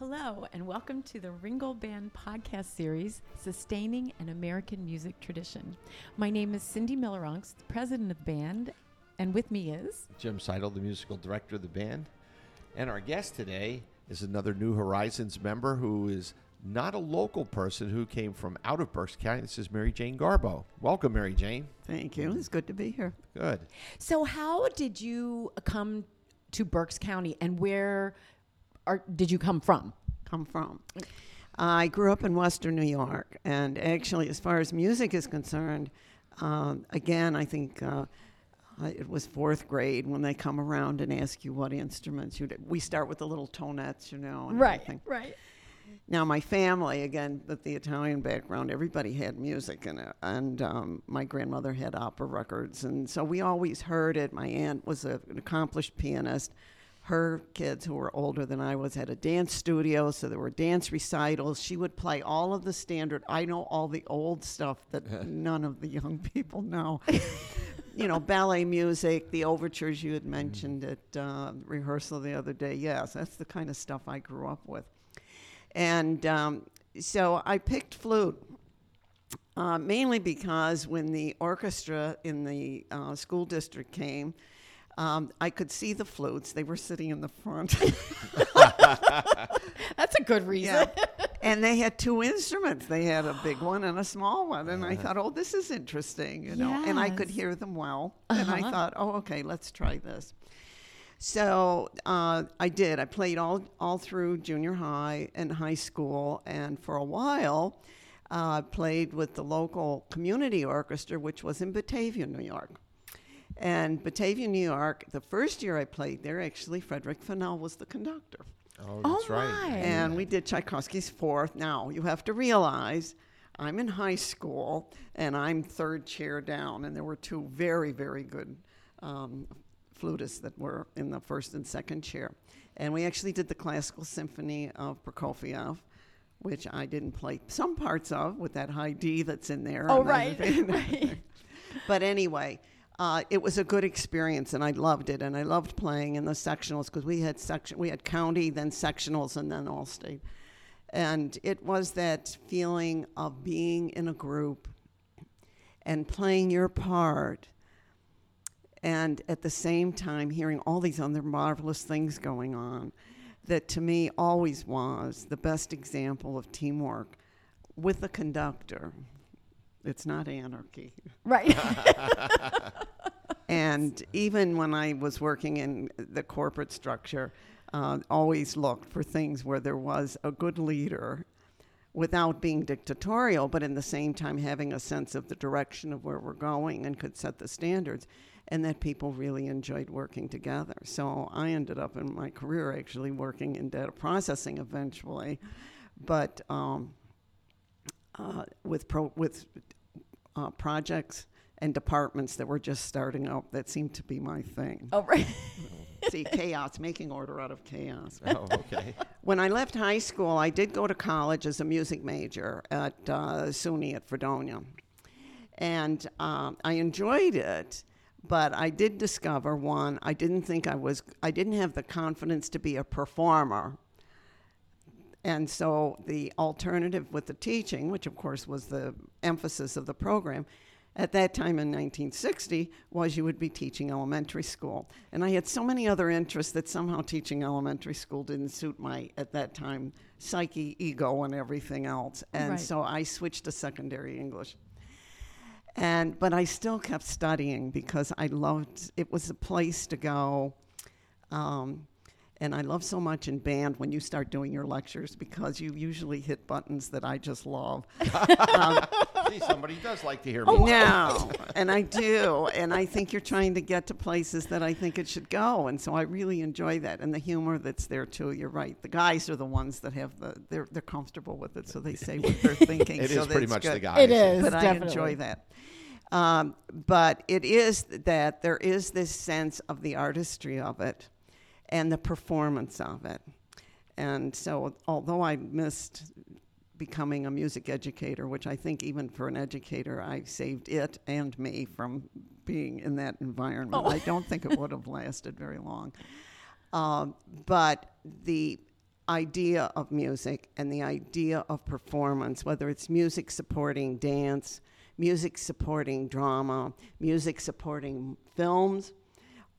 Hello, and welcome to the Ringgold Band podcast series, Sustaining an American Music Tradition. My name is Cindy Milleronks, the president of the band, and with me is Jim Seidel, the musical director of the band. And our guest today is another New Horizons member who is not a local person who came from out of Berks County. This is Mary Jane Garbo. Welcome, Mary Jane. Thank you. It's good to be here. Good. So, how did you come to Berks County, and where are, did you come from? Come from. I grew up in Western New York, and actually, as far as music is concerned, um, again, I think uh, it was fourth grade when they come around and ask you what instruments you. We start with the little tonettes, you know, and Right, everything. right. Now, my family, again, with the Italian background, everybody had music in it. And um, my grandmother had opera records. And so we always heard it. My aunt was a, an accomplished pianist. Her kids, who were older than I was, had a dance studio. So there were dance recitals. She would play all of the standard. I know all the old stuff that none of the young people know. you know, ballet music, the overtures you had mentioned at uh, rehearsal the other day. Yes, that's the kind of stuff I grew up with. And um, so I picked flute. Uh, mainly because when the orchestra in the uh, school district came, um, I could see the flutes. They were sitting in the front. That's a good reason. yeah. And they had two instruments. They had a big one and a small one. And I thought, oh, this is interesting, you know. And I could hear them well. And I Uh-huh. thought, oh, okay, let's try this. So uh, I did. I played all all through junior high and high school, and for a while, uh, played with the local community orchestra, which was in Batavia, New York. And Batavia, New York, the first year I played there, actually, Frederick Fennell was the conductor. Oh, Oh, that's right. my. And we did Tchaikovsky's fourth. Now, you have to realize I'm in high school and I'm third chair down, and there were two very, very good um, flutists that were in the first and second chair. And we actually did the classical symphony of Prokofiev. Which I didn't play some parts of with that high D that's in there. Oh, right, right. But anyway, uh, it was a good experience, and I loved it. And I loved playing in the sectionals because we had section, we had county, then sectionals, and then all state. And it was that feeling of being in a group and playing your part, and at the same time hearing all these other marvelous things going on. That to me always was the best example of teamwork with a conductor. It's not anarchy. Right. And even when I was working in the corporate structure, uh, always looked for things where there was a good leader without being dictatorial, but in the same time having a sense of the direction of where we're going and could set the standards, and that people really enjoyed working together. So I ended up in my career actually working in data processing eventually, but um, uh, with pro- with uh, projects and departments that were just starting up. That seemed to be my thing. oh, right. See, chaos, making order out of chaos. Oh, okay. When I left high school, I did go to college as a music major at uh, SUNY at Fredonia. And um, I enjoyed it, but I did discover one, I didn't think I was, I didn't have the confidence to be a performer. And so the alternative with the teaching, which of course was the emphasis of the program, at that time in 1960 was you would be teaching elementary school. And I had so many other interests that somehow teaching elementary school didn't suit my, at that time, psyche, ego, and everything else. And Right. so I switched to secondary English. And but I still kept studying because I loved it was a place to go. Um, and I love so much in band when you start doing your lectures because you usually hit buttons that I just love. um, See, somebody does like to hear Oh, me. no, and I do, and I think you're trying to get to places that I think it should go, and so I really enjoy that, and the humor that's there too. You're right. The guys are the ones that have the they're they're comfortable with it, so they say what they're thinking. It so is pretty that's much the good guy. It is. but definitely. I enjoy that. Um, but it is that there is this sense of the artistry of it and the performance of it. And so, although I missed becoming a music educator, which I think even for an educator, I saved it and me from being in that environment. Oh. I don't think it would have lasted very long. Um, but the idea of music and the idea of performance, whether it's music supporting dance, music supporting drama, music supporting films,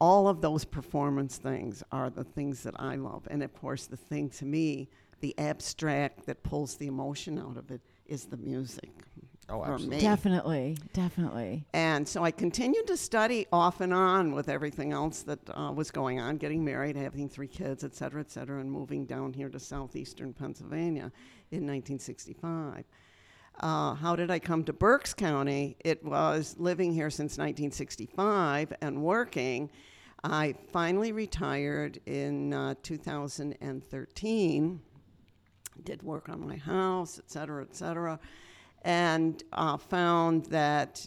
all of those performance things are the things that I love. And of course, the thing to me, the abstract that pulls the emotion out of it, is the music. Oh, absolutely. Definitely, definitely. And so I continued to study off and on with everything else that uh, was going on, getting married, having three kids, et cetera, et cetera, and moving down here to southeastern Pennsylvania in 1965. Uh, how did I come to Berks County? It was living here since 1965 and working. I finally retired in uh, 2013 did work on my house, et cetera, et cetera, and uh, found that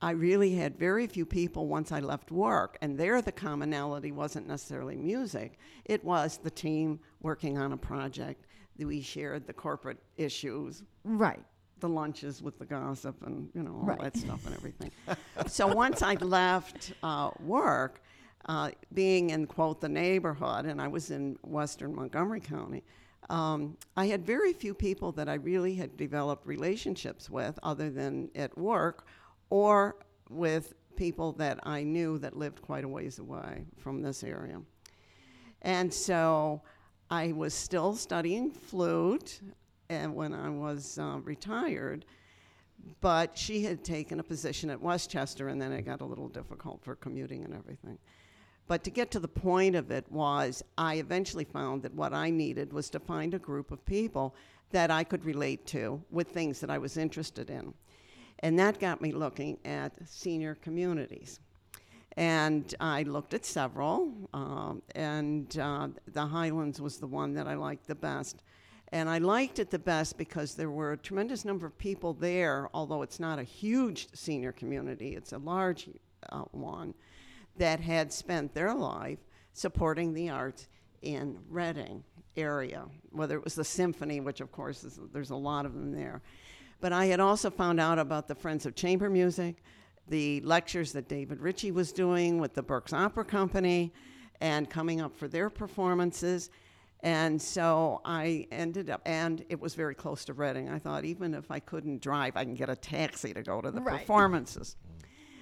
I really had very few people once I left work. And there, the commonality wasn't necessarily music, it was the team working on a project. We shared the corporate issues, Right. The lunches with the gossip and you know all Right. that stuff and everything. so once I left uh, work, uh, being in quote the neighborhood, and I was in Western Montgomery County. Um, I had very few people that I really had developed relationships with, other than at work, or with people that I knew that lived quite a ways away from this area. And so I was still studying flute and when I was uh, retired, but she had taken a position at West Chester, and then it got a little difficult for commuting and everything. But to get to the point of it was, I eventually found that what I needed was to find a group of people that I could relate to with things that I was interested in. And that got me looking at senior communities. And I looked at several, um, and uh, the Highlands was the one that I liked the best. And I liked it the best because there were a tremendous number of people there, although it's not a huge senior community, it's a large uh, one, that had spent their life supporting the arts in Reading area, whether it was the symphony, which of course is, there's a lot of them there. But I had also found out about the Friends of Chamber Music, the lectures that David Ritchie was doing with the Berks Opera Company, and coming up for their performances. And so I ended up, and it was very close to Reading. I thought even if I couldn't drive, I can get a taxi to go to the Right. performances.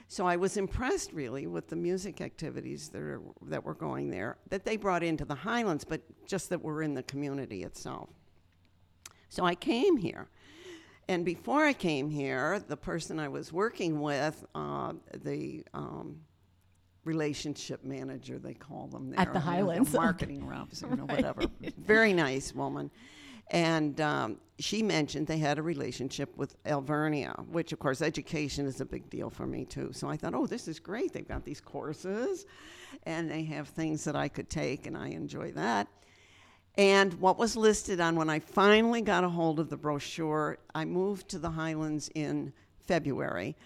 So I was impressed really with the music activities that, are, that were going there, that they brought into the Highlands, but just that were in the community itself. So I came here. And before I came here, the person I was working with, uh, the um, relationship manager, they call them there. At the you know, Highlands. marketing reps, you know, whatever. Very nice woman. And um, she mentioned they had a relationship with Alvernia, which, of course, education is a big deal for me, too. So I thought, oh, this is great. They've got these courses, and they have things that I could take, and I enjoy that. And what was listed on when I finally got a hold of the brochure, I moved to the Highlands in February.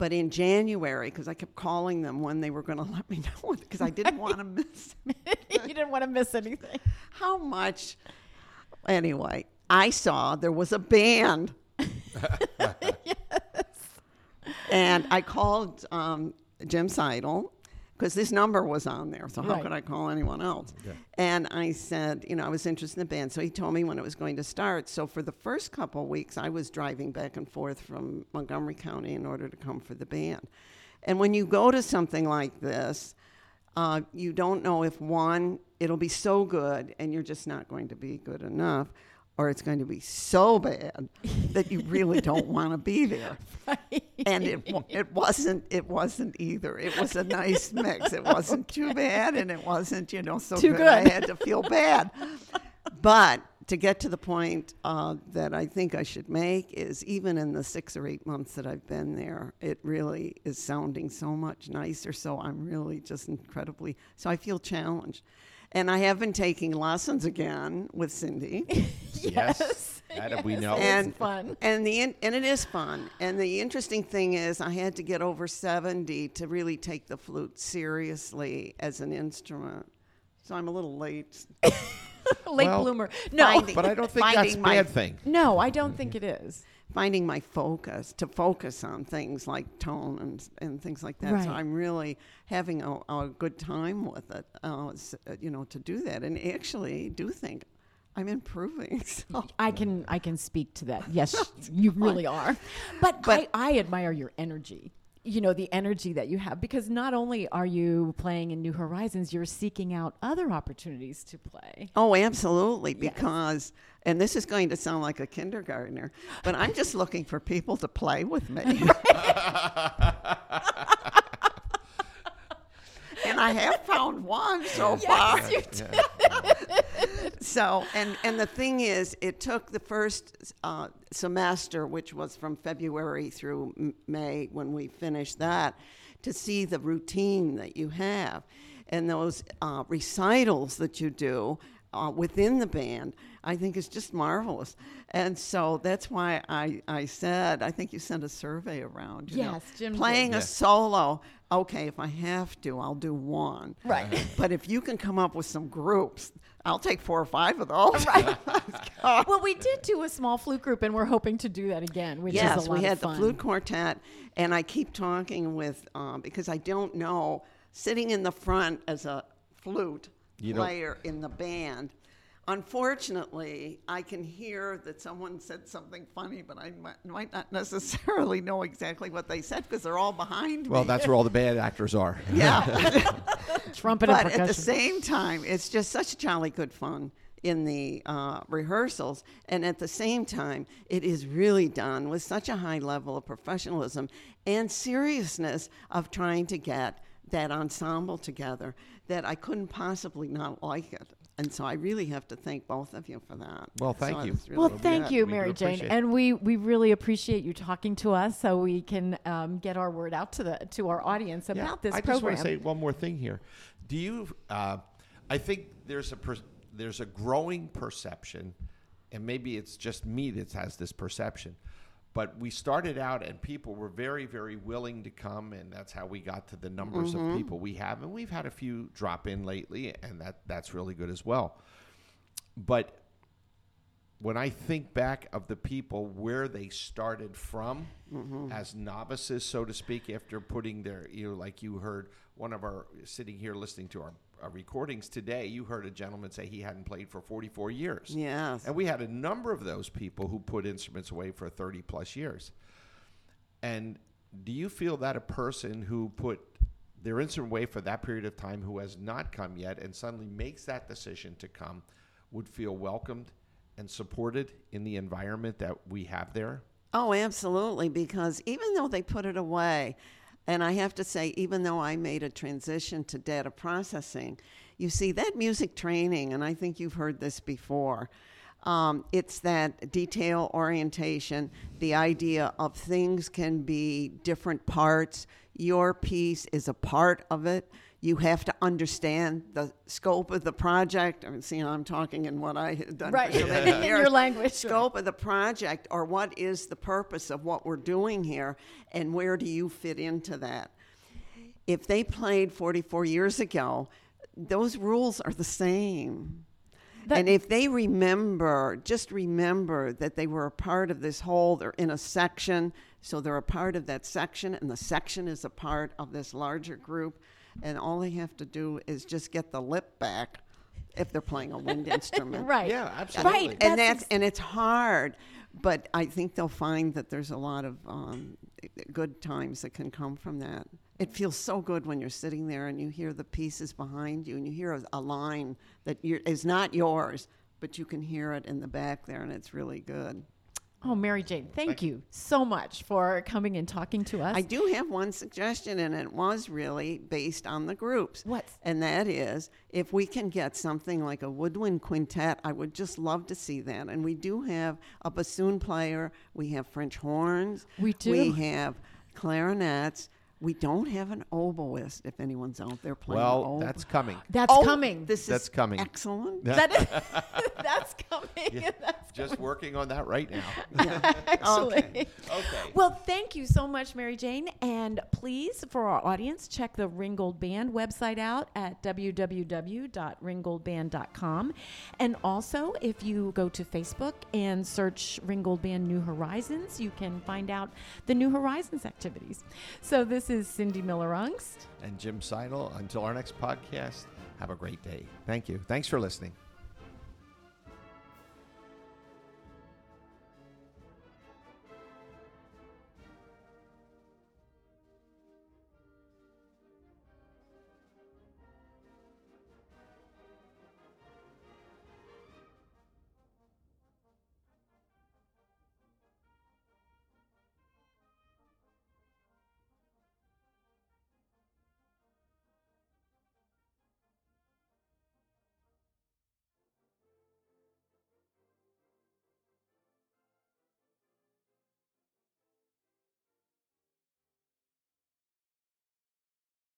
But in January, because I kept calling them when they were going to let me know, because I didn't want to miss you didn't want to miss anything. how much. Anyway, I saw there was a band. And I called um, Jim Seidel because this number was on there. So how Right. could I call anyone else? And I said, you know, I was interested in the band. So he told me when it was going to start. So for the first couple of weeks, I was driving back and forth from Montgomery County in order to come for the band. And when you go to something like this, uh, you don't know if one, it'll be so good and you're just not going to be good enough, or it's going to be so bad that you really don't want to be there. And it it wasn't it wasn't either. It was a nice mix. It wasn't too bad, and it wasn't you know so Too good. I had to feel bad. But to get to the point uh, that I think I should make is even in the six or eight months that I've been there, it really is sounding so much nicer. So I'm really just incredibly, so I feel challenged. And I have been taking lessons again with Cindy. Yes. That we know. And- it's fun. And the in- and it is fun. And the interesting thing is, I had to get over seventy to really take the flute seriously as an instrument. So I'm a little late. Late Well, bloomer. No, finding- but I don't think that's a Finding my- bad thing. no, I don't think it is. Finding my focus to focus on things like tone and and things like that. Right. So I'm really having a, a good time with it. Uh, uh, you know, to do that, and actually do think I'm improving. So. I can I can speak to that. Yes, you really are. But, But- I, I admire your energy. You know, the energy that you have because not only are you playing in New Horizons, you're seeking out other opportunities to play. Oh, absolutely. Because, and this is going to sound like a kindergartner, but I'm just looking for people to play with me. and I have found one so far. Yes, you did. So, and and the thing is, it took the first uh, semester, which was from February through May, when we finished that, to see the routine that you have, and those uh, recitals that you do uh, within the band. I think is just marvelous, and so that's why I, I said I think you sent a survey around. You know, Yes, Jim did. playing Yeah. a solo. Okay, if I have to, I'll do one. Right. But if you can come up with some groups, I'll take four or five of those. Right. well, we did do a small flute group, and we're hoping to do that again, which yes, is a lot we had the flute quartet, and I keep talking with um, because I don't know sitting in the front as a flute You don't- player in the band. Unfortunately, I can hear that someone said something funny, but I might, might not necessarily know exactly what they said because they're all behind me. Well, that's where all the bad actors are. yeah. trumpet and but at the same time, it's just such jolly good fun in the uh, rehearsals. And at the same time, it is really done with such a high level of professionalism and seriousness of trying to get that ensemble together that I couldn't possibly not like it. And so I really have to thank both of you for that. Well, thank So you. really Well, good. thank you, We Mary Jane, and we we really appreciate you talking to us, so we can um, get our word out to the to our audience Yeah, about this I just want to say one more thing here. Do you? Uh, I think there's a per, there's a growing perception, and maybe it's just me that has this perception. But we started out, and people were very, very willing to come, and that's how we got to the numbers Mm-hmm. of people we have. And we've had a few drop in lately, and that that's really good as well. But when I think back of the people where they started from as novices, so to speak, after putting their, you know, like you heard one of our sitting here listening to our Uh, recordings today, you heard a gentleman say he hadn't played for 44 years. Yes. And we had a number of those people who put instruments away for 30 plus years. And do you feel that a person who put their instrument away for that period of time who has not come yet and suddenly makes that decision to come would feel welcomed and supported in the environment that we have there? Oh, absolutely. Because even though they put it away, and I have to say, even though I made a transition to data processing, you see, that music training, and I think you've heard this before, um, it's that detail orientation, the idea of things can be different parts. Your piece is a part of it. You have to understand the scope of the project. I mean, see, I'm talking in what I have done Right. for so many In years. your language. Scope of the project, or what is the purpose of what we're doing here, and where do you fit into that? If they played 44 years ago, those rules are the same. That- and if they remember, just remember that they were a part of this whole, they're in a section, so they're a part of that section, and the section is a part of this larger group. And all they have to do is just get the lip back if they're playing a wind instrument. right. Yeah, absolutely. Right. And that's that's and it's hard, but I think they'll find that there's a lot of um, good times that can come from that. It feels so good when you're sitting there and you hear the pieces behind you, and you hear a, a line that you're, is not yours, but you can hear it in the back there, and it's really good. Oh, Mary Jane, thank, you so much for coming and talking to us. I do have one suggestion, and it was really based on the groups. What's- And that is, if we can get something like a woodwind quintet, I would just love to see that. And we do have a bassoon player, we have French horns, We do. we have clarinets. We don't have an oboist. If anyone's out there playing Well, oboe. that's coming. That's Oh, coming. This That's is coming. Excellent. That is, that's coming. That's Just working on that right now. actually. Okay. Okay. Well, thank you so much, Mary Jane. And please, for our audience, check the Ringgold Band website out at www.ringgoldband.com. And also, if you go to Facebook and search Ringgold Band New Horizons, you can find out the New Horizons activities. So, this is Cindy Miller Ungst. And Jim Seidel, until our next podcast, have a great day. Thank you. Thanks for listening.